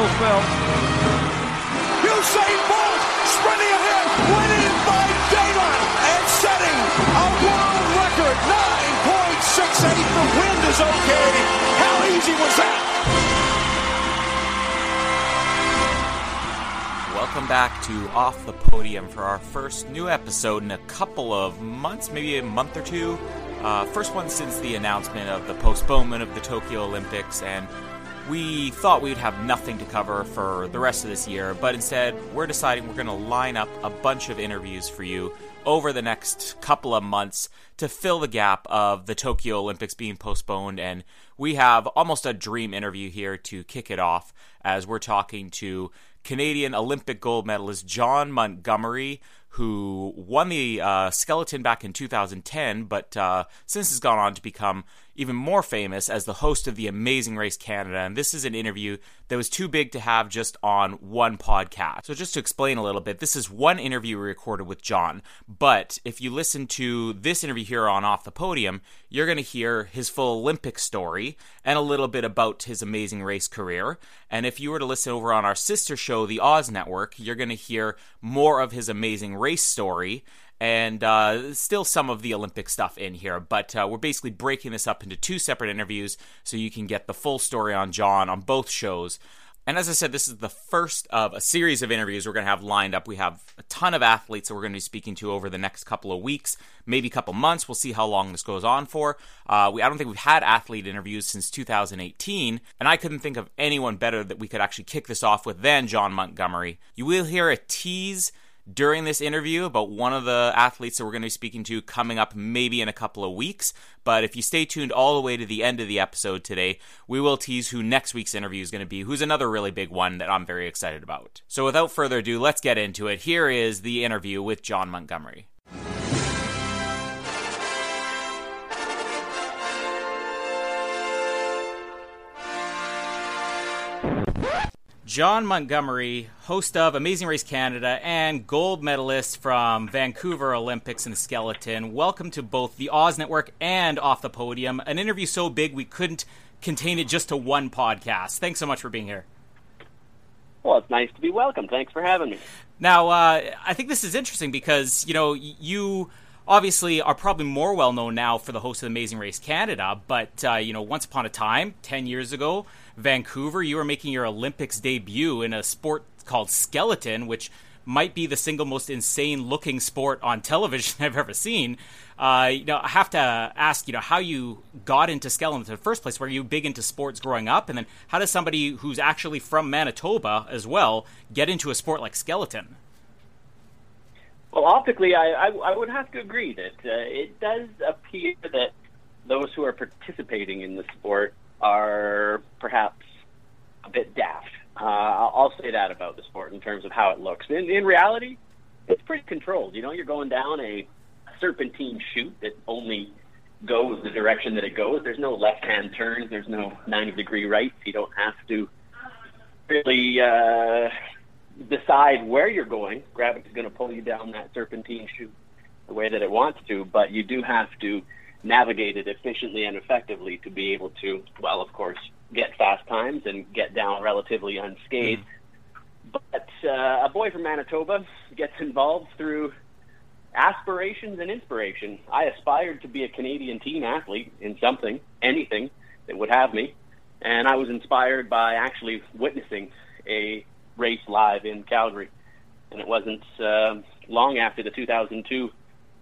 champion Michael Phelps. Usain Bolt sprinting ahead, winning by daylight and setting a world record. 9.68. The wind is okay. How easy was that? Welcome back to Off the Podium for our first new episode in a couple of months, maybe a month or two. Uh, first one since the announcement of the postponement of the Tokyo Olympics, and we thought we'd have nothing to cover for the rest of this year, but instead, we're deciding we're going to line up a bunch of interviews for you over the next couple of months to fill the gap of the Tokyo Olympics being postponed. And we have almost a dream interview here to kick it off as we're talking to Canadian Olympic gold medalist Jon Montgomery, who won the uh, skeleton back in 2010, but uh, since has gone on to become even more famous as the host of the Amazing Race Canada. And this is an interview that was too big to have just on one podcast. So, just to explain a little bit, this is one interview we recorded with Jon. But if you listen to this interview here on Off the Podium, you're going to hear his full Olympic story and a little bit about his amazing race career. And if you were to listen over on our sister show, the Oz Network, you're going to hear more of his amazing race story and uh, still some of the Olympic stuff in here. But uh, we're basically breaking this up into two separate interviews so you can get the full story on Jon on both shows. And as I said, this is the first of a series of interviews we're going to have lined up. We have a ton of athletes that we're going to be speaking to over the next couple of weeks, maybe a couple months. We'll see how long this goes on for. Uh, we, I don't think we've had athlete interviews since 2018, and I couldn't think of anyone better that we could actually kick this off with than Jon Montgomery. You will hear a tease during this interview about one of the athletes that we're going to be speaking to coming up maybe in a couple of weeks. But if you stay tuned all the way to the end of the episode today, we will tease who next week's interview is going to be, who's another really big one that I'm very excited about. So without further ado, let's get into it. Here is the interview with Jon Montgomery. Jon Montgomery, host of Amazing Race Canada and gold medalist from Vancouver Olympics in the skeleton. Welcome to both the Oz Network and Off the Podium. An interview so big we couldn't contain it just to one podcast. Thanks so much for being here. Well, it's nice to be welcome. Thanks for having me. Now, uh, I think this is interesting because, you know, you obviously are probably more well known now for the host of Amazing Race Canada, but, uh, you know, once upon a time, 10 years ago, Vancouver, you were making your Olympics debut in a sport called skeleton, which might be the single most insane looking sport on television I've ever seen. Uh, you know, I have to ask, you know, how you got into skeleton in the first place. Were you big into sports growing up, and then how does somebody who's actually from Manitoba as well get into a sport like skeleton? Well, optically, I, I, I would have to agree that uh, it does appear that those who are participating in the sport are perhaps a bit daft. Uh, I'll say that about the sport in terms of how it looks. In, in reality, it's pretty controlled. You know, you're going down a serpentine chute that only goes the direction that it goes. There's no left-hand turns. There's no 90 degree rights. You don't have to really uh, decide where you're going. Gravity's going to pull you down that serpentine chute the way that it wants to, but you do have to navigate it efficiently and effectively to be able to, well, of course, get fast times and get down relatively unscathed. Mm. But uh, a boy from Manitoba gets involved through aspirations and inspiration. I aspired to be a Canadian teen athlete in something, anything that would have me, and I was inspired by actually witnessing a race live in Calgary. And it wasn't uh, long after the 2002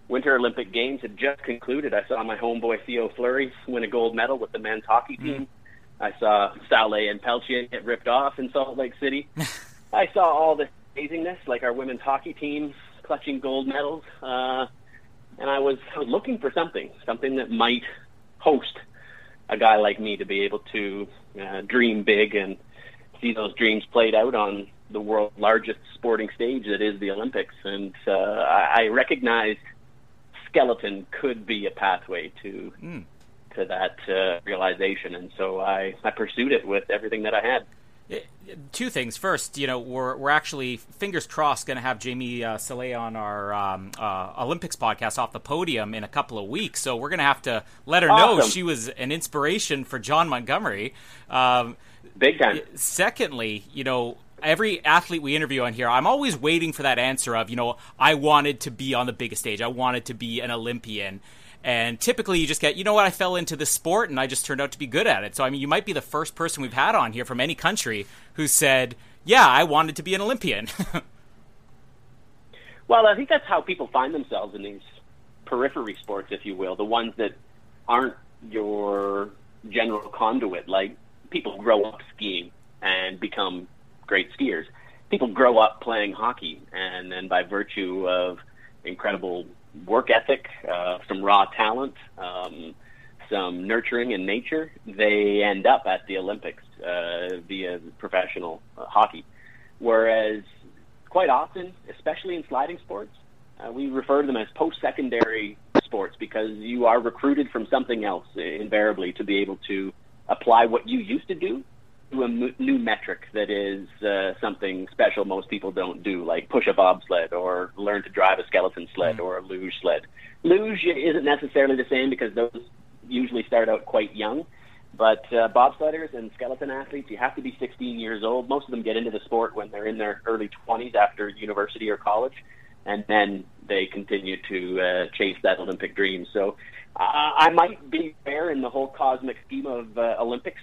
Winter Olympic Games had just concluded. I saw my homeboy Theo Fleury win a gold medal with the men's hockey mm. team. Mm. I saw Salé and Pelletier get ripped off in Salt Lake City. I saw all this amazingness, like our women's hockey team clutching gold medals, uh, and I was, I was looking for something, something that might host a guy like me to be able to uh, dream big and see those dreams played out on the world's largest sporting stage that is the Olympics. And uh, I, I recognized skeleton could be a pathway to mm. to that uh, realization, and so I, I pursued it with everything that I had. Two things. First, you know, we're we're actually fingers crossed going to have Jamie uh, on our um, uh, Olympics podcast off the podium in a couple of weeks. So we're going to have to let her awesome. know she was an inspiration for Jon Montgomery. Um, Big time. Secondly, you know, every athlete we interview on here, I'm always waiting for that answer of, you know, I wanted to be on the biggest stage. I wanted to be an Olympian. And typically you just get, you know what, I fell into this sport and I just turned out to be good at it. So, I mean, you might be the first person we've had on here from any country who said, yeah, I wanted to be an Olympian. well, I think that's how people find themselves in these periphery sports, if you will, the ones that aren't your general conduit. Like people grow up skiing and become great skiers. People grow up playing hockey, and then by virtue of incredible work ethic, uh, some raw talent, um, some nurturing in nature, they end up at the Olympics uh, via professional uh, hockey. Whereas, quite often, especially in sliding sports, uh, we refer to them as post-secondary sports because you are recruited from something else invariably to be able to apply what you used to do to a m- new metric that is uh, something special most people don't do, like push a bobsled or learn to drive a skeleton sled mm or a luge sled. Luge isn't necessarily the same because those usually start out quite young. But uh, bobsledders and skeleton athletes, you have to be 16 years old. Most of them get into the sport when they're in their early 20s after university or college, and then they continue to uh, chase that Olympic dream. So uh, I might be fair in the whole cosmic scheme of uh, Olympics,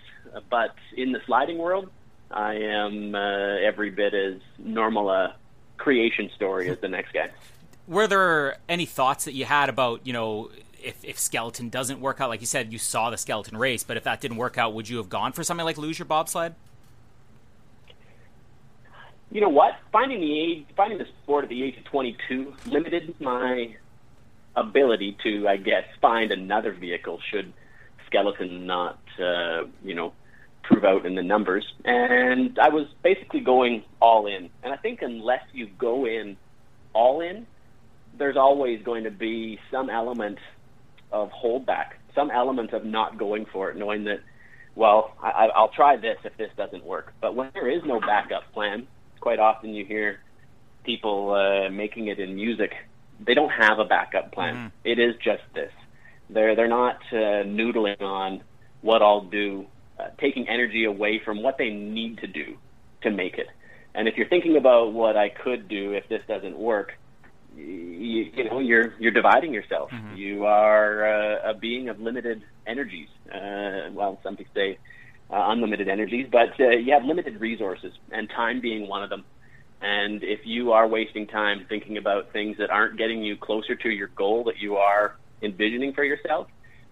but in the sliding world, I am uh, every bit as normal a creation story as the next guy. Were there any thoughts that you had about, you know, if, if skeleton doesn't work out, like you said, you saw the skeleton race, but if that didn't work out, would you have gone for something like luge or bobsled? You know what? Finding the age, finding the sport at the age of 22 limited my ability to, I guess, find another vehicle should skeleton not, uh, you know, prove out in the numbers. And I was basically going all in. And I think unless you go in all in, there's always going to be some element of holdback, some element of not going for it, knowing that, well, I, I'll try this if this doesn't work. But when there is no backup plan, quite often you hear people uh, making it in music they don't have a backup plan. Mm-hmm. It is just this. They're they're not uh, noodling on what I'll do, uh, taking energy away from what they need to do to make it. And if you're thinking about what I could do if this doesn't work, you, you know you're you're dividing yourself. Mm-hmm. You are uh, a being of limited energies. Uh, well, some people say uh, unlimited energies, but uh, you have limited resources, and time being one of them. And if you are wasting time thinking about things that aren't getting you closer to your goal that you are envisioning for yourself,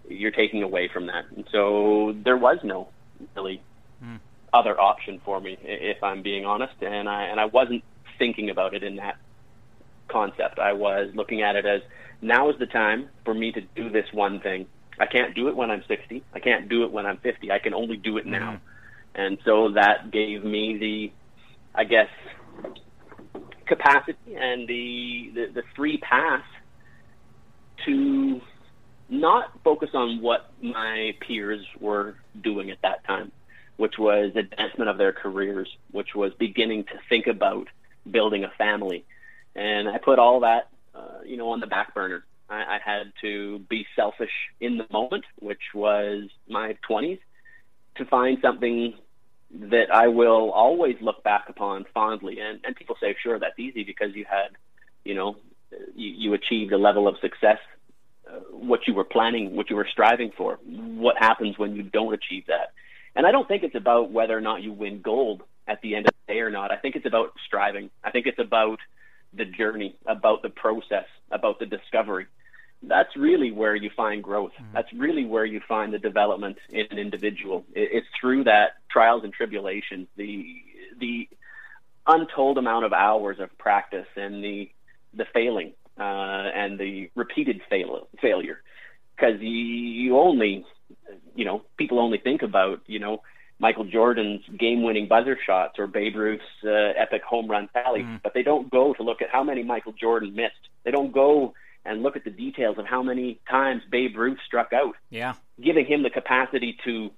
you're taking away from that. And so there was no really mm. other option for me, if I'm being honest. And I and I wasn't thinking about it in that concept. I was looking at it as now is the time for me to do this one thing. I can't do it when I'm 60. I can't do it when I'm 50. I can only do it now. Mm. And so that gave me the, I guess, capacity and the, the, the free pass to not focus on what my peers were doing at that time, which was advancement of their careers, which was beginning to think about building a family. And I put all that, uh, you know, on the back burner. I, I had to be selfish in the moment, which was my 20s, to find something that I will always look back upon fondly. And, and people say, sure, that's easy because you had, you know, you, you achieved a level of success, uh, what you were planning, what you were striving for. What happens when you don't achieve that? And I don't think it's about whether or not you win gold at the end of the day or not. I think it's about striving. I think it's about the journey, about the process, about the discovery that's really where you find growth. Mm-hmm. That's really where you find the development in an individual. It's through that trials and tribulations, the the untold amount of hours of practice and the the failing uh, and the repeated fail, failure. Because you, you only, you know, people people only think about, you know, Michael Jordan's game-winning buzzer shots or Babe Ruth's uh, epic home run tally, mm. but they don't go to look at how many Michael Jordan missed. They don't go and look at the details of how many times Babe Ruth struck out. Yeah, giving him the capacity to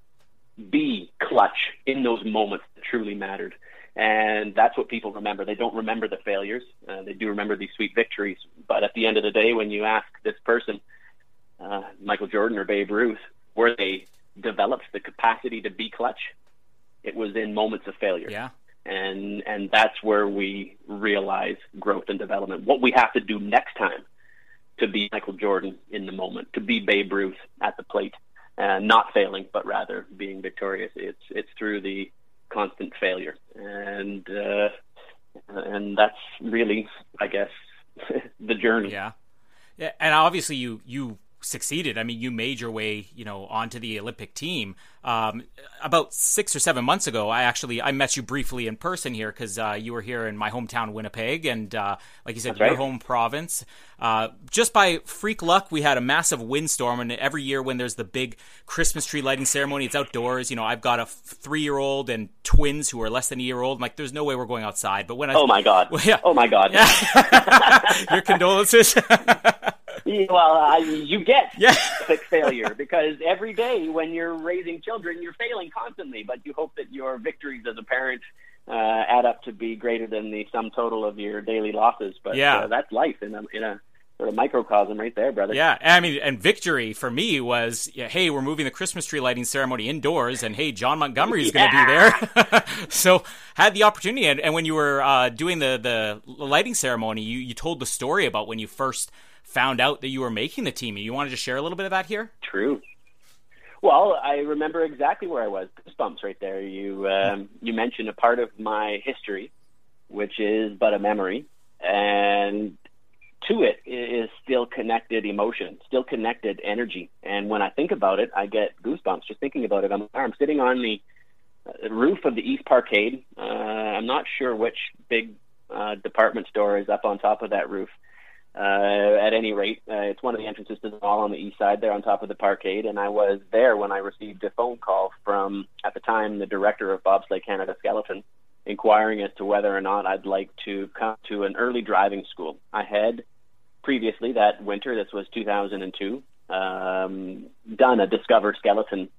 be clutch in those moments that truly mattered. And that's what people remember. They don't remember the failures. Uh, they do remember these sweet victories. But at the end of the day, when you ask this person, uh, Michael Jordan or Babe Ruth, where they developed the capacity to be clutch, it was in moments of failure. Yeah. And and that's where we realize growth and development. What we have to do next time to be Michael Jordan in the moment, to be Babe Ruth at the plate, uh, not failing, but rather being victorious. It's it's through the constant failure, and uh, and that's really, I guess, the journey. Yeah, yeah, and obviously you you succeeded. I mean, you made your way, you know, onto the Olympic team. Um, about six or seven months ago, I actually I met you briefly in person here because uh, you were here in my hometown, Winnipeg, and uh, like you said, That's your right. home province. Uh, just by freak luck, we had a massive windstorm, and every year when there's the big Christmas tree lighting ceremony, it's outdoors. You know, I've got a three year old and twins who are less than a year old. I'm like, there's no way we're going outside. But when I oh my god, well, yeah. oh my god, your condolences. well, uh, you get yeah. epic failure because every day when you're raising children, you're failing constantly. But you hope that your victories as a parent uh, add up to be greater than the sum total of your daily losses. But yeah. uh, that's life in a in a sort of microcosm right there, brother. Yeah, I mean, and victory for me was, yeah, hey, we're moving the Christmas tree lighting ceremony indoors, and hey, Jon Montgomery is going to be there. so had the opportunity, and, and when you were uh, doing the the lighting ceremony, you you told the story about when you first found out that you were making the team. You wanted to share a little bit of that here? True. Well, I remember exactly where I was. Goosebumps right there. You um, you mentioned a part of my history, which is but a memory, and to it is still connected emotion, still connected energy. And when I think about it, I get goosebumps just thinking about it. I'm, I'm sitting on the uh, roof of the East Parkade. Uh, I'm not sure which big uh, department store is up on top of that roof. Uh, at any rate, uh, it's one of the entrances to the mall on the east side there on top of the parkade. And I was there when I received a phone call from, at the time, the director of Bobsleigh Canada Skeleton, inquiring as to whether or not I'd like to come to an early driving school. I had previously that winter, this was 2002, um, done a Discover Skeleton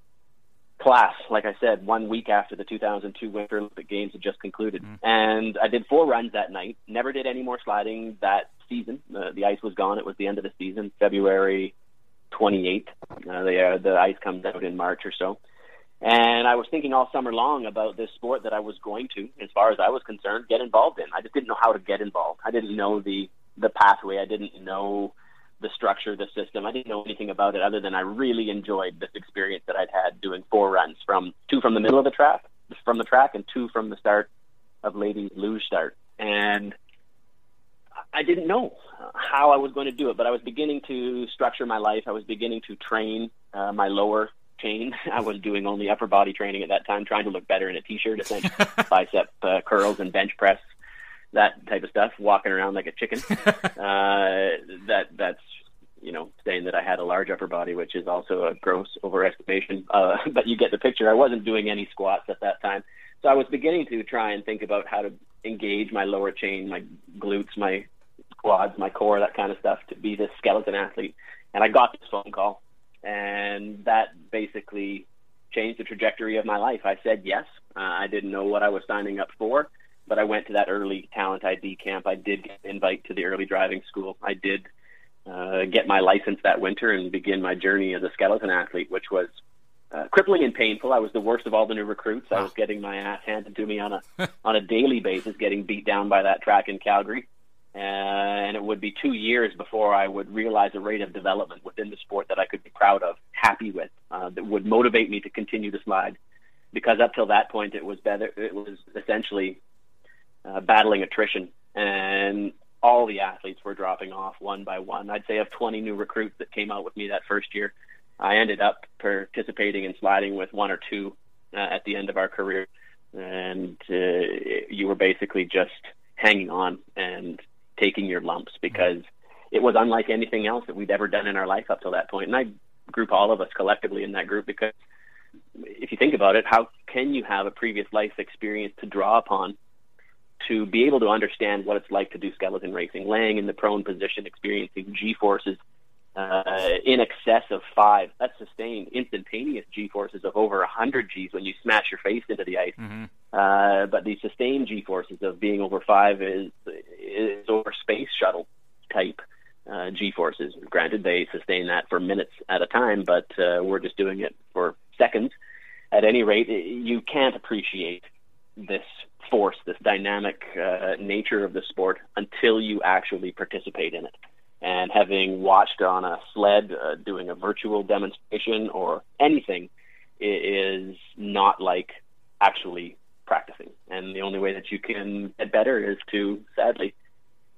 class, like I said, one week after the 2002 Winter Olympic Games had just concluded. Mm. And I did four runs that night, never did any more sliding that season. Uh, the ice was gone. It was the end of the season, February 28th. Uh, the, uh, the ice comes out in March or so. And I was thinking all summer long about this sport that I was going to, as far as I was concerned, get involved in. I just didn't know how to get involved. I didn't know the the pathway. I didn't know the structure, the system. I didn't know anything about it other than I really enjoyed this experience that I'd had doing four runs from two from the middle of the track, from the track, and two from the start of ladies luge start. And I didn't know how I was going to do it, but I was beginning to structure my life. I was beginning to train uh, my lower chain. I was doing only upper body training at that time, trying to look better in a t-shirt, essentially bicep uh, curls and bench press, that type of stuff. Walking around like a chicken. uh, that that's you know saying that I had a large upper body, which is also a gross overestimation. Uh, but you get the picture. I wasn't doing any squats at that time, so I was beginning to try and think about how to engage my lower chain, my glutes, my quads, my core, that kind of stuff, to be this skeleton athlete. And I got this phone call, and that basically changed the trajectory of my life. I said yes. Uh, I didn't know what I was signing up for, but I went to that early talent ID camp. I did get an invite to the early driving school. I did uh, get my license that winter and begin my journey as a skeleton athlete, which was uh, crippling and painful. I was the worst of all the new recruits. I was getting my ass handed to me on a on a daily basis, getting beat down by that track in Calgary. Uh, and it would be two years before I would realize a rate of development within the sport that I could be proud of, happy with, uh, that would motivate me to continue to slide. Because up till that point, it was better. It was essentially uh, battling attrition, and all the athletes were dropping off one by one. I'd say of 20 new recruits that came out with me that first year, I ended up participating in sliding with one or two uh, at the end of our career, and uh, you were basically just hanging on and taking your lumps because it was unlike anything else that we'd ever done in our life up till that point. And I group all of us collectively in that group because if you think about it, how can you have a previous life experience to draw upon to be able to understand what it's like to do skeleton racing, laying in the prone position, experiencing G forces uh, in excess of five. That's sustained instantaneous G forces of over 100 Gs when you smash your face into the ice. Mm-hmm. Uh, but the sustained G forces of being over five is is over space shuttle type uh, G forces. Granted, they sustain that for minutes at a time, but uh, we're just doing it for seconds. At any rate, you can't appreciate this force, this dynamic uh, nature of the sport until you actually participate in it. And having watched on a sled uh, doing a virtual demonstration or anything is not like actually practicing. And the only way that you can get better is to, sadly,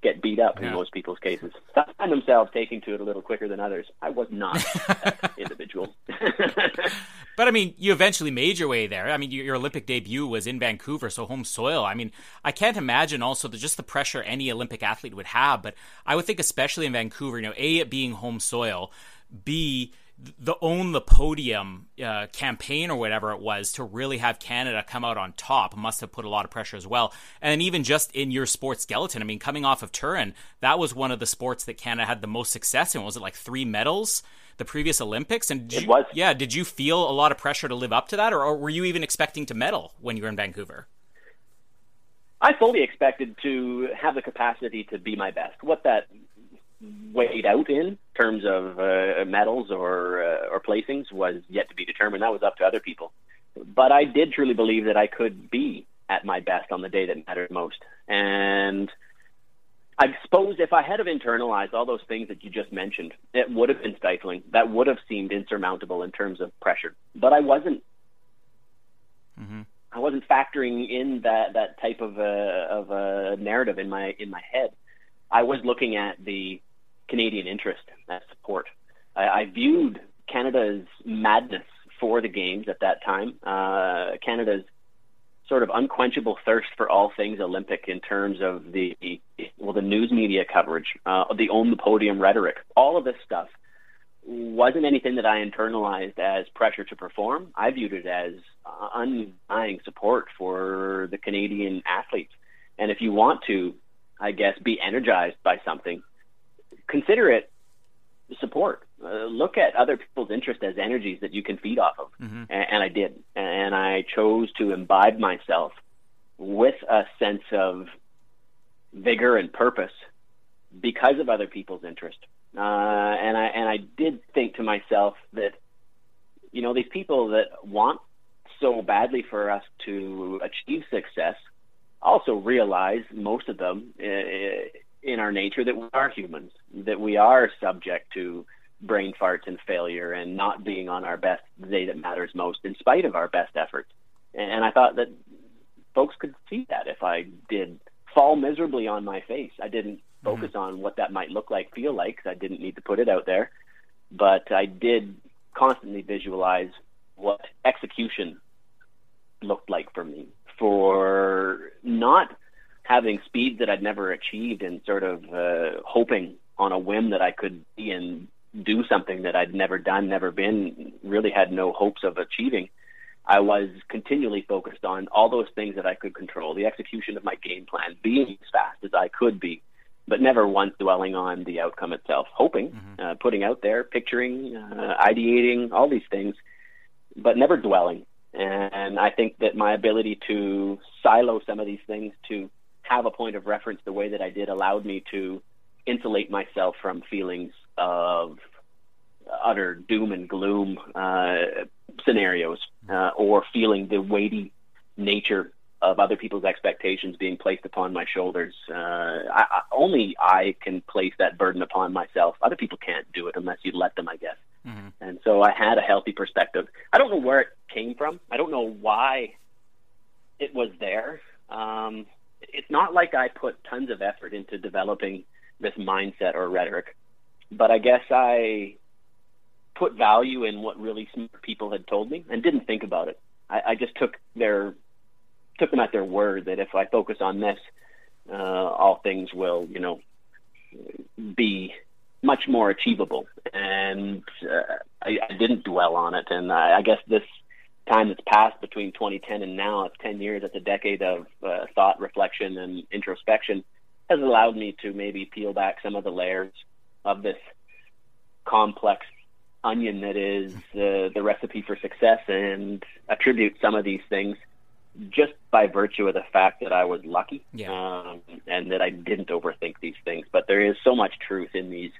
get beat up yeah. in most people's cases. Some find themselves taking to it a little quicker than others. I was not that individual. but I mean, you eventually made your way there. I mean, your, Olympic debut was in Vancouver, so home soil. I mean, I can't imagine also the, just the pressure any Olympic athlete would have, but I would think especially in Vancouver, you know, A, it being home soil, B, the own the podium uh, campaign or whatever it was to really have Canada come out on top must have put a lot of pressure as well. And even just in your sports skeleton, I mean, coming off of Turin, that was one of the sports that Canada had the most success in. Was it like three medals? The previous Olympics, and it you, was. Yeah, did you feel a lot of pressure to live up to that, or, or were you even expecting to medal when you were in Vancouver? I fully expected to have the capacity to be my best. What that weighed out in terms of uh, medals or uh, or placings was yet to be determined. That was up to other people. But I did truly believe that I could be at my best on the day that mattered most. And I suppose if I had have internalized all those things that you just mentioned, it would have been stifling. That would have seemed insurmountable in terms of pressure. But I wasn't. Mm-hmm. I wasn't factoring in that that type of a of a narrative in my in my head. I was looking at the Canadian interest, that support. I, I viewed Canada's madness for the games at that time, uh, Canada's sort of unquenchable thirst for all things Olympic in terms of the well, the news media coverage, uh, the own the podium rhetoric, all of this stuff wasn't anything that I internalized as pressure to perform. I viewed it as undying support for the Canadian athletes. And if you want to, I guess, be energized by something, consider it support. Uh, look at other people's interest as energies that you can feed off of. Mm-hmm. And, and I did. And I chose to imbibe myself with a sense of vigor and purpose because of other people's interest. Uh, and I and I did think to myself that, you know, these people that want so badly for us to achieve success also realize most of them uh, in our nature that we are humans, that we are subject to brain farts and failure and not being on our best the day that matters most in spite of our best efforts. And I thought that folks could see that if I did fall miserably on my face. I didn't focus mm-hmm. on what that might look like, feel like, because I didn't need to put it out there. But I did constantly visualize what execution looked like for me for not having speed that I'd never achieved and sort of uh, hoping on a whim that I could be and do something that I'd never done, never been, really had no hopes of achieving. I was continually focused on all those things that I could control, the execution of my game plan, being as fast as I could be, but never once dwelling on the outcome itself, hoping, mm-hmm. uh, putting out there, picturing, uh, ideating, all these things, but never dwelling. And I think that my ability to silo some of these things to have a point of reference the way that I did allowed me to insulate myself from feelings of utter doom and gloom uh, scenarios uh, or feeling the weighty nature of other people's expectations being placed upon my shoulders. Uh, I, I, only I can place that burden upon myself. Other people can't do it unless you let them, I guess. Mm-hmm. And so I had a healthy perspective. I don't know where it came from. I don't know why it was there. Um, it's not like I put tons of effort into developing this mindset or rhetoric, but I guess I put value in what really smart people had told me and didn't think about it. I, I just took their took them at their word that if I focus on this, uh, all things will, you know, be much more achievable. And uh, I, I didn't dwell on it. And I, I guess this time that's passed between 2010 and now, it's 10 years, it's a decade of uh, thought, reflection, and introspection, has allowed me to maybe peel back some of the layers of this complex onion that is uh, the recipe for success and attribute some of these things just by virtue of the fact that I was lucky Yeah. um, and that I didn't overthink these things. But there is so much truth in these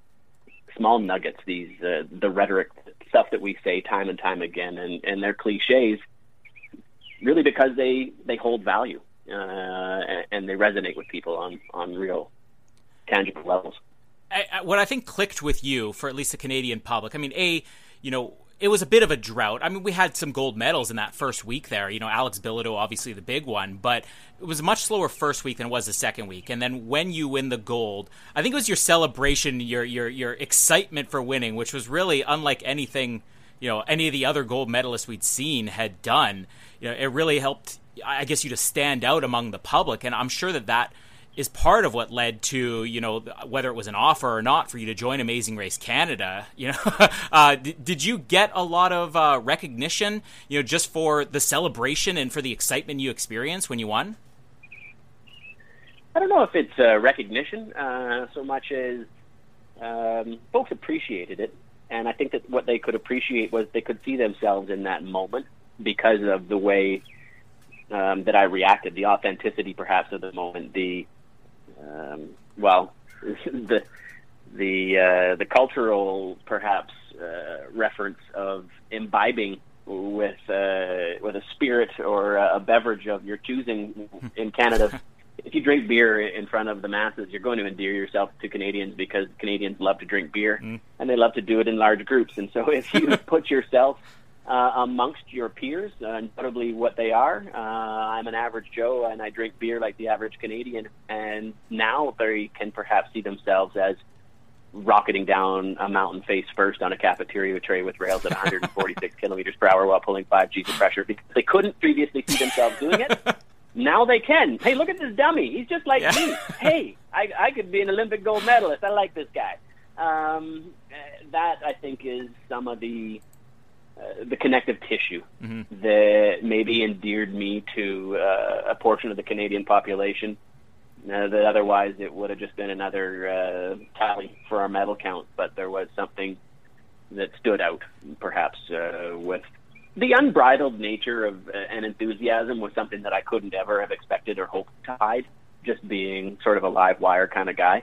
small nuggets, these uh, the rhetoric stuff that we say time and time again, and, and they're cliches, really because they they hold value uh, and, and they resonate with people on on real tangible levels. I, what I think clicked with you for at least the Canadian public. I mean, a you know it was a bit of a drought. I mean, we had some gold medals in that first week there. You know, Alex Bilodeau, obviously the big one, but it was a much slower first week than it was the second week. And then when you win the gold, I think it was your celebration, your your your excitement for winning, which was really unlike anything you know any of the other gold medalists we'd seen had done. You know, it really helped. I guess you to stand out among the public, and I'm sure that that is part of what led to you know whether it was an offer or not for you to join Amazing Race Canada. You know, uh, d- did you get a lot of uh, recognition? You know, just for the celebration and for the excitement you experienced when you won. I don't know if it's uh, recognition uh, so much as um, folks appreciated it, and I think that what they could appreciate was they could see themselves in that moment because of the way um, that I reacted, the authenticity perhaps of the moment, the um, well, the the uh, the cultural perhaps uh, reference of imbibing with uh, with a spirit or a beverage of your choosing in Canada. if you drink beer in front of the masses, you're going to endear yourself to Canadians because Canadians love to drink beer Mm. and they love to do it in large groups. And so if you put yourself uh, amongst your peers, uh, notably what they are, uh, I'm an average Joe and I drink beer like the average Canadian. And now they can perhaps see themselves as rocketing down a mountain face first on a cafeteria tray with rails at 146 kilometers per hour while pulling five G's of pressure because they couldn't previously see themselves doing it. Now they can. Hey, look at this dummy. He's just like Yeah. me. Hey, I, I could be an Olympic gold medalist. I like this guy. Um, that I think is some of the uh, the connective tissue that maybe endeared me to uh, a portion of the Canadian population uh, that otherwise it would have just been another uh, tally for our medal count. But there was something that stood out, perhaps, uh, with the unbridled nature of uh, an enthusiasm was something that I couldn't ever have expected or hoped to hide, just being sort of a live wire kind of guy.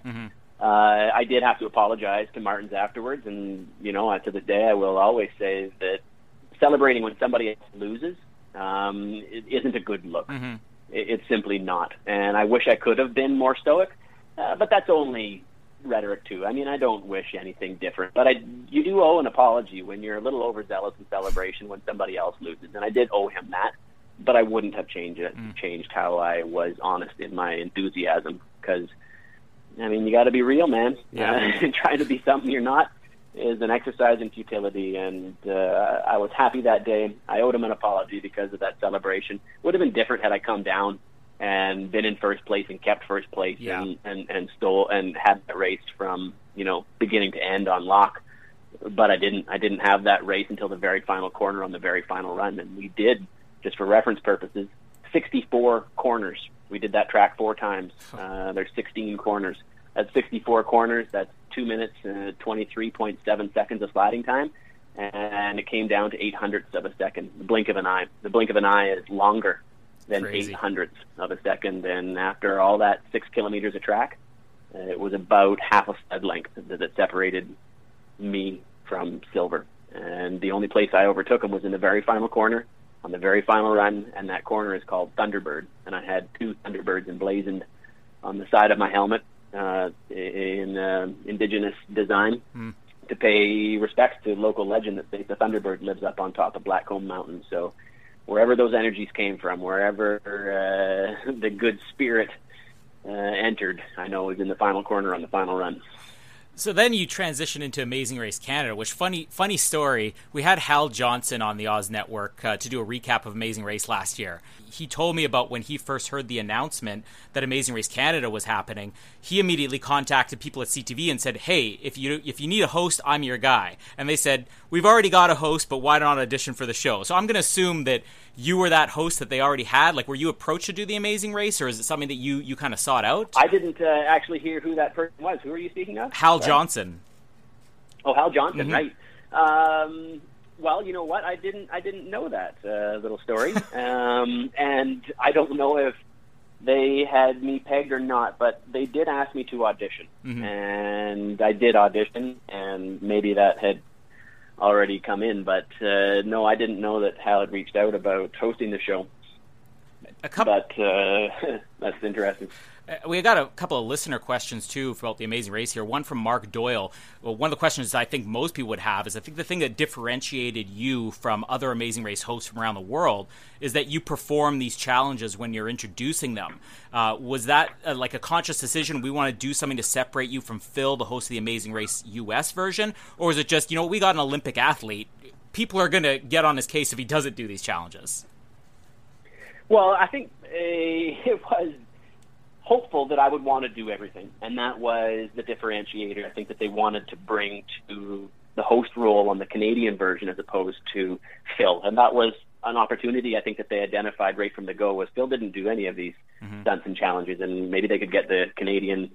Uh, I did have to apologize to Martins afterwards, and you know, uh, to this day, I will always say that celebrating when somebody else loses um, isn't a good look. It, it's simply not, and I wish I could have been more stoic, uh, but that's only rhetoric too. I mean, I don't wish anything different, but I you do owe an apology when you're a little overzealous in celebration when somebody else loses, and I did owe him that. But I wouldn't have changed it, changed how I was honest in my enthusiasm because I mean, you got to be real, man. Yeah. Uh, trying to be something you're not is an exercise in futility. And uh, I was happy that day. I owed him an apology because of that celebration. Would have been different had I come down and been in first place and kept first place Yeah. and, and and stole and had that race from you know beginning to end on lock. But I didn't. I didn't have that race until the very final corner on the very final run, and we did just for reference purposes. 64 corners. We did that track four times. Uh, there's 16 corners. That's 64 corners. That's two minutes and 23.7 seconds of sliding time, and it came down to eight hundredths of a second. The blink of an eye. The blink of an eye is longer than Crazy. eight hundredths of a second. And after all that six kilometers of track, uh, it was about half a stud length that, that separated me from silver. And the only place I overtook him was in the very final corner on the very final run, and that corner is called Thunderbird. And I had two Thunderbirds emblazoned on the side of my helmet uh, in uh, indigenous design to pay respects to local legend that the Thunderbird lives up on top of Blackcomb Mountain. So wherever those energies came from, wherever uh, the good spirit uh, entered, I know it was in the final corner on the final run. So then you transition into Amazing Race Canada, which funny funny story. We had Hal Johnson on the Oz Network uh, to do a recap of Amazing Race last year. He told me about when he first heard the announcement that Amazing Race Canada was happening. He immediately contacted people at CTV and said, "Hey, if you if you need a host, I'm your guy." And they said, "We've already got a host, but why not audition for the show?" So I'm going to assume that you were that host that they already had. Like, were you approached to do the Amazing Race, or is it something that you you kind of sought out? I didn't uh, actually hear who that person was. Who are you speaking of? Hal Johnson. Oh, Hal Johnson, Mhm. right? Um, well, you know what? I didn't. I didn't know that uh, little story, um, and I don't know if they had me pegged or not. But they did ask me to audition, Mhm. and I did audition, and maybe that had already come in. But uh, no, I didn't know that Hal had reached out about hosting the show. A couple. But uh, that's interesting. Uh, We got a couple of listener questions too about the Amazing Race here. One from Mark Doyle. Well, one of the questions I think most people would have is I think the thing that differentiated you from other Amazing Race hosts from around the world is that you perform these challenges when you're introducing them. Uh, was that uh, like a conscious decision? We want to do something to separate you from Phil, the host of the Amazing Race US version, or is it just you know we got an Olympic athlete? People are going to get on his case if he doesn't do these challenges. Well, I think uh, it was hopeful that I would want to do everything, and that was the differentiator. I think that they wanted to bring to the host role on the Canadian version as opposed to Phil, and that was an opportunity I think that they identified right from the go. Was Phil didn't do any of these mm-hmm. stunts and challenges, and maybe they could get the Canadian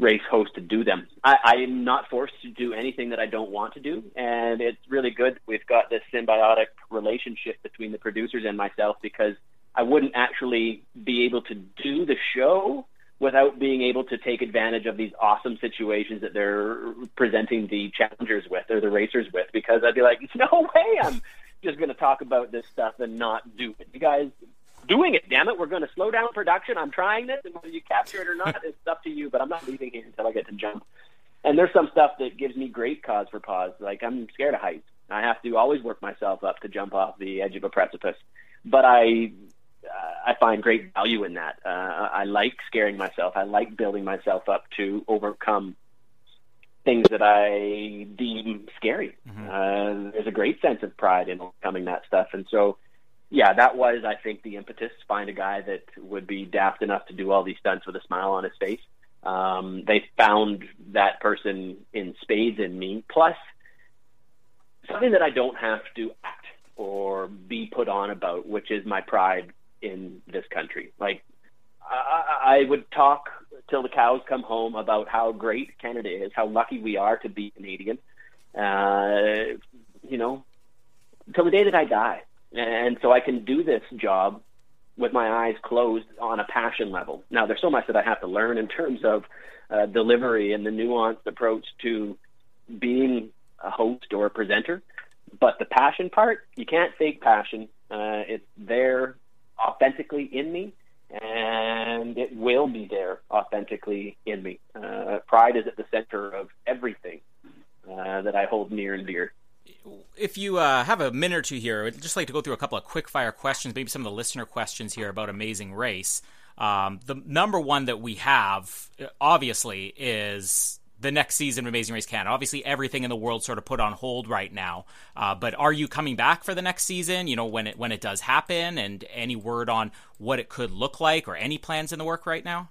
race host to do them. I, I'm not forced to do anything that I don't want to do, and it's really good. We've got this symbiotic relationship between the producers and myself because I wouldn't actually be able to do the show without being able to take advantage of these awesome situations that they're presenting the challengers with or the racers with because I'd be like, no way, I'm just going to talk about this stuff and not do it. You guys doing it, damn it. We're going to slow down production. I'm trying this, and whether you capture it or not, it's up to you, but I'm not leaving here until I get to jump. And there's some stuff that gives me great cause for pause. Like, I'm scared of heights. I have to always work myself up to jump off the edge of a precipice. But I I find great value in that. Uh, I like scaring myself. I like building myself up to overcome things that I deem scary. Uh, there's a great sense of pride in overcoming that stuff, and so yeah, that was I think the impetus. To find a guy that would be daft enough to do all these stunts with a smile on his face. Um, they found that person in spades in me. Plus, something that I don't have to act or be put on about, which is my pride in this country. Like, I, I would talk till the cows come home about how great Canada is, how lucky we are to be Canadian. Uh, you know, till the day that I die, and so I can do this job with my eyes closed on a passion level. Now, there's so much that I have to learn in terms of uh, delivery and the nuanced approach to being a host or a presenter. But the passion part, you can't fake passion. Uh, it's there authentically in me, and it will be there authentically in me. Uh, pride is at the center of everything uh, that I hold near and dear. If you uh, have a minute or two here, I'd just like to go through a couple of quick fire questions, maybe some of the listener questions here about Amazing Race. Um, the number one that we have, obviously, is the next season of Amazing Race Canada. Obviously, everything in the world sort of put on hold right now. Uh, but are you coming back for the next season? You know, when it when it does happen, and any word on what it could look like, or any plans in the work right now?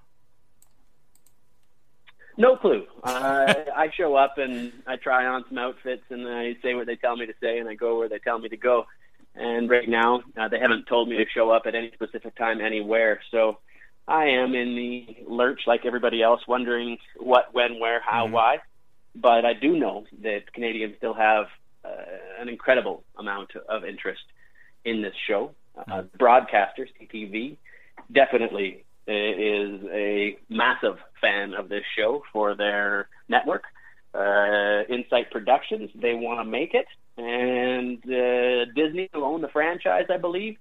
No clue. Uh, I show up and I try on some outfits and I say what they tell me to say and I go where they tell me to go. And right now, uh, they haven't told me to show up at any specific time anywhere. So I am in the lurch like everybody else, wondering what, when, where, how, why. But I do know that Canadians still have uh, an incredible amount of interest in this show. Uh, broadcasters, CTV, definitely is a massive fan of this show for their network. Uh, Insight Productions, they want to make it, and uh, Disney, who own the franchise, I believe,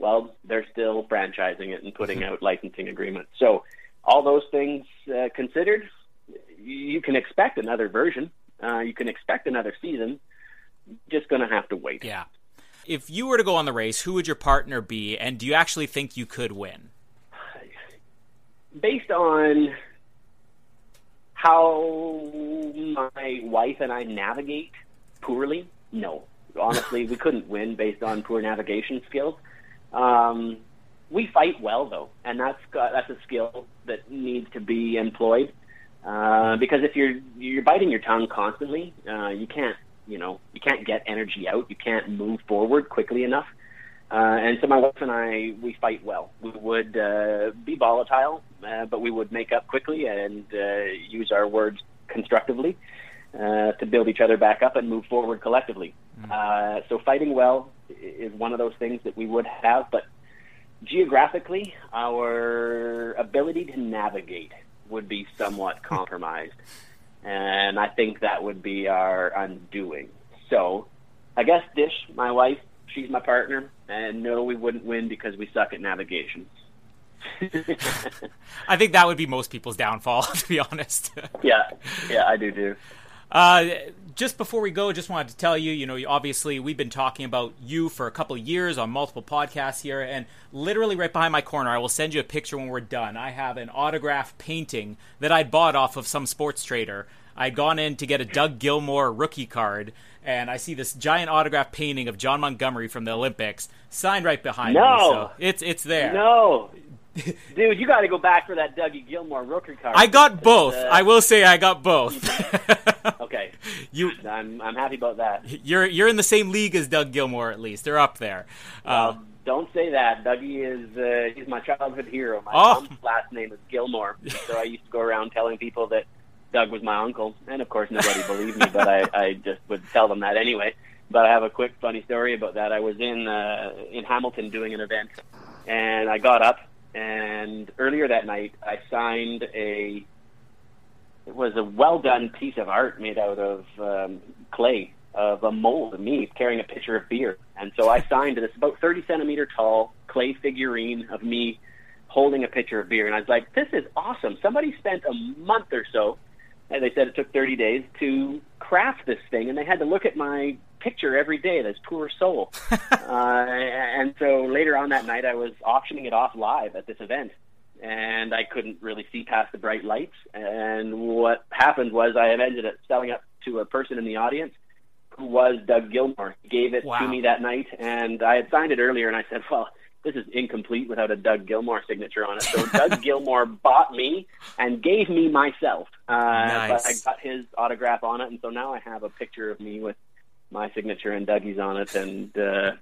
well, they're still franchising it and putting out licensing agreements. So, all those things uh, considered, you can expect another version. Uh, you can expect another season. Just going to have to wait. Yeah. If you were to go on the race, who would your partner be, and do you actually think you could win? based on how my wife and I navigate poorly, no. Honestly, we couldn't win based on poor navigation skills. Um, we fight well though, and that's got, that's a skill that needs to be employed. Uh, because if you're you're biting your tongue constantly, uh, you can't you know you can't get energy out. You can't move forward quickly enough. Uh, and so my wife and I we fight well. We would uh, be volatile, uh, but we would make up quickly and uh, use our words constructively uh, to build each other back up and move forward collectively. Mm. Uh, so fighting well is one of those things that we would have, but geographically, our ability to navigate would be somewhat compromised. And I think that would be our undoing. So I guess Dish, my wife, she's my partner, and no, we wouldn't win because we suck at navigation. I think that would be most people's downfall, to be honest. yeah, yeah, I do too. Uh, just before we go, just wanted to tell you, you know, obviously we've been talking about you for a couple of years on multiple podcasts here, and literally right behind my corner, I will send you a picture when we're done. I have an autograph painting that I bought off of some sports trader. I'd gone in to get a Doug Gilmour rookie card, and I see this giant autograph painting of Jon Montgomery from the Olympics signed right behind no. me. So it's it's there. No, Dude, you got to go back for that Dougie Gilmour rookie card. I got both. Uh, I will say I got both. You, I'm I'm happy about that. You're you're in the same league as Doug Gilmour at least. They're up there. Well, uh, don't say that. Dougie is uh, he's my childhood hero. My oh. mom's last name is Gilmour, so I used to go around telling people that Doug was my uncle, and of course nobody believed me, but I I just would tell them that anyway. But I have a quick funny story about that. I was in uh, in Hamilton doing an event, and I got up and earlier that night, I signed a. It was a well done piece of art made out of um, clay of a mold of me carrying a pitcher of beer. And so I signed this about 30 centimeter tall clay figurine of me holding a pitcher of beer. And I was like, this is awesome. Somebody spent a month or so, and they said it took 30 days to craft this thing. And they had to look at my picture every day, this poor soul. uh, and so later on that night, I was auctioning it off live at this event, and I couldn't really see past the bright lights. And what happened was I ended up selling it to a person in the audience who was Doug Gilmour. He gave it wow. to me that night, and I had signed it earlier, and I said, well, this is incomplete without a Doug Gilmour signature on it. So Doug Gilmour bought me and gave me myself. Uh, nice. But I got his autograph on it, and so now I have a picture of me with my signature and Dougie's on it, and uh,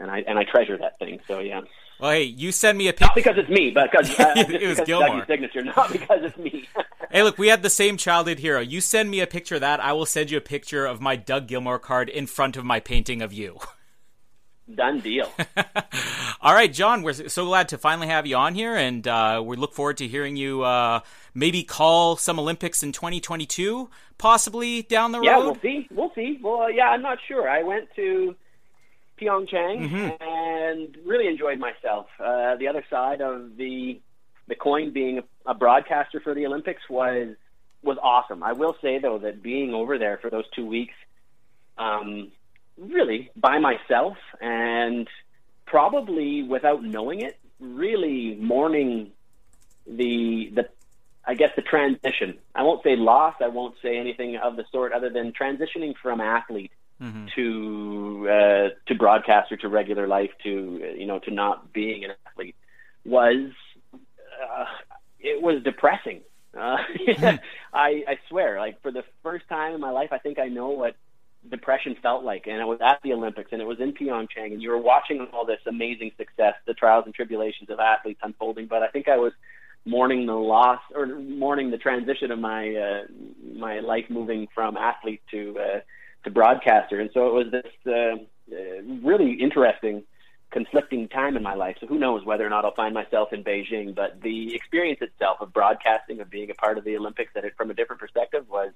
and I and I treasure that thing. So yeah. Well, hey, you send me a picture. Not because it's me, but because uh, it was because Gilmour. Dougie's signature, not because it's me. hey, look, we had the same childhood hero. You send me a picture of that, I will send you a picture of my Doug Gilmour card in front of my painting of you. Done deal. All right, Jon, we're so glad to finally have you on here, and uh, we look forward to hearing you uh, maybe call some Olympics in 2022, possibly down the road. Yeah, we'll see. We'll see. Well, uh, yeah, I'm not sure. I went to Pyeongchang mm-hmm. and really enjoyed myself. Uh, the other side of the the coin, being a, a broadcaster for the Olympics, was was awesome. I will say though that being over there for those two weeks. Um, really by myself and probably without knowing it, really mourning the the I guess the transition. I won't say loss. I won't say anything of the sort other than transitioning from athlete mm-hmm. to uh, to broadcaster to regular life to you know to not being an athlete was uh, it was depressing. Uh, mm-hmm. I I swear, like for the first time in my life, I think I know what depression felt like. And it was at the Olympics and it was in Pyeongchang and you were watching all this amazing success, the trials and tribulations of athletes unfolding. But I think I was mourning the loss or mourning the transition of my, uh, my life moving from athlete to, uh, to broadcaster. And so it was this, uh, really interesting, conflicting time in my life. So who knows whether or not I'll find myself in Beijing, but the experience itself of broadcasting, of being a part of the Olympics at it from a different perspective was,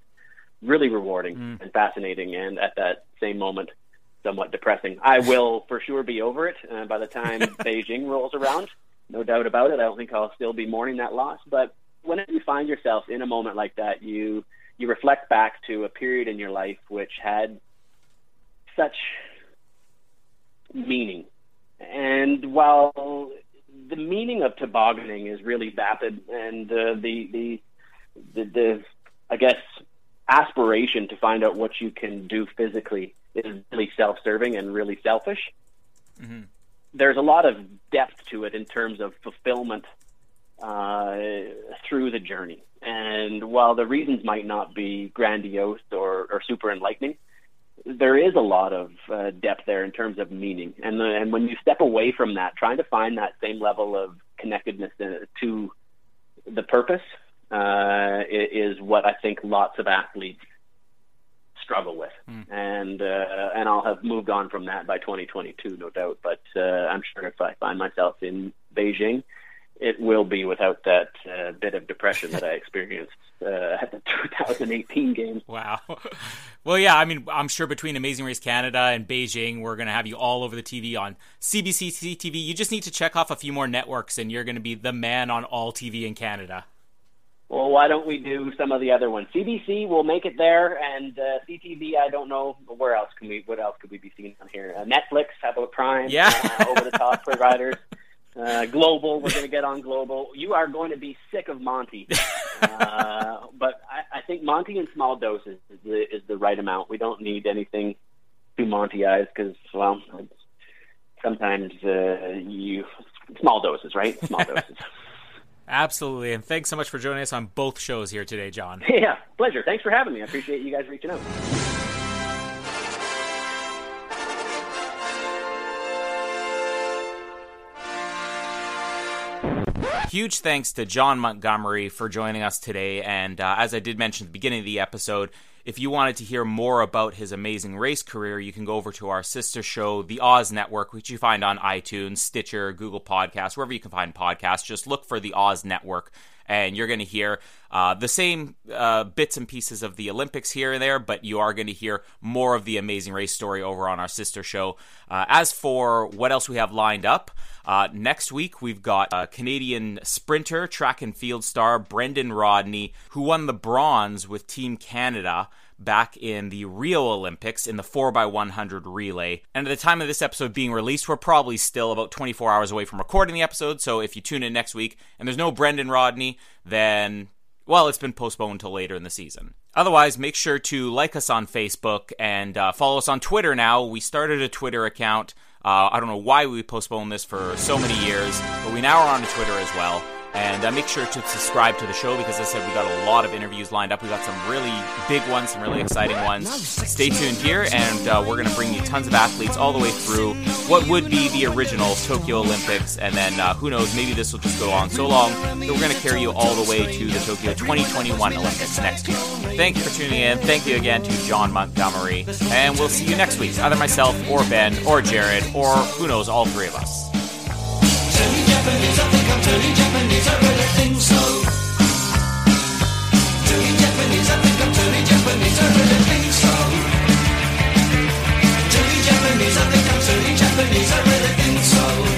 really rewarding mm. and fascinating, and at that same moment, somewhat depressing. I will for sure be over it uh, by the time Beijing rolls around. No doubt about it. I don't think I'll still be mourning that loss. But whenever you find yourself in a moment like that, you you reflect back to a period in your life which had such meaning. And while the meaning of tobogganing is really vapid, and uh, the, the the the I guess, aspiration to find out what you can do physically is really self-serving and really selfish. Mm-hmm. There's a lot of depth to it in terms of fulfillment uh, through the journey. And while the reasons might not be grandiose or, or super enlightening, there is a lot of uh, depth there in terms of meaning. And, the, and when you step away from that, trying to find that same level of connectedness to the purpose uh, is what I think lots of athletes struggle with. Hmm. And uh, and I'll have moved on from that by 2022, no doubt. But uh, I'm sure if I find myself in Beijing, it will be without that uh, bit of depression that I experienced uh, at the 2018 games. Wow. Well, yeah, I mean, I'm sure between Amazing Race Canada and Beijing, we're going to have you all over the TV on CBC CTV. You just need to check off a few more networks, and you're going to be the man on all TV in Canada. Well, why don't we do some of the other ones? CBC will make it there, and uh, CTV. I don't know where else can we. What else could we be seeing on here? Uh, Netflix. How about Prime? Yeah. uh, over the top providers. Uh, global. We're going to get on global. You are going to be sick of Monty, uh, but I, I think Monty in small doses is the, is the right amount. We don't need anything too Montyized because, well, sometimes uh, you small doses, right? Small doses. Absolutely. And thanks so much for joining us on both shows here today, Jon. Yeah, pleasure. Thanks for having me. I appreciate you guys reaching out. Huge thanks to Jon Montgomery for joining us today. And uh, as I did mention at the beginning of the episode, if you wanted to hear more about his amazing race career, you can go over to our sister show, The Oz Network, which you find on iTunes, Stitcher, Google Podcasts, wherever you can find podcasts. Just look for The Oz Network, and you're going to hear uh, the same uh, bits and pieces of the Olympics here and there, but you are going to hear more of the amazing race story over on our sister show. Uh, as for what else we have lined up, uh, next week we've got a Canadian sprinter, track and field star Brendon Rodney, who won the bronze with Team Canada back in the Rio Olympics in the 4x100 relay. And at the time of this episode being released, we're probably still about 24 hours away from recording the episode. So if you tune in next week and there's no Brendon Rodney, then, well, it's been postponed until later in the season. Otherwise, make sure to like us on Facebook and uh, follow us on Twitter now. We started a Twitter account. Uh, I don't know why we postponed this for so many years, but we now are on Twitter as well. And uh, make sure to subscribe to the show because, as I said, we got a lot of interviews lined up. We got some really big ones, some really exciting ones. Stay tuned here, and uh, we're going to bring you tons of athletes all the way through what would be the original Tokyo Olympics. And then, uh, who knows, maybe this will just go on so long that we're going to carry you all the way to the Tokyo 2021 Olympics next year. Thank you for tuning in. Thank you again to Jon Montgomery. And we'll see you next week, either myself or Ben or Jared or who knows, all three of us. Japanese, I really think so. Japanese, I think I'm turning Japanese, I really think so. Japanese, I think I'm Japanese, I really think so.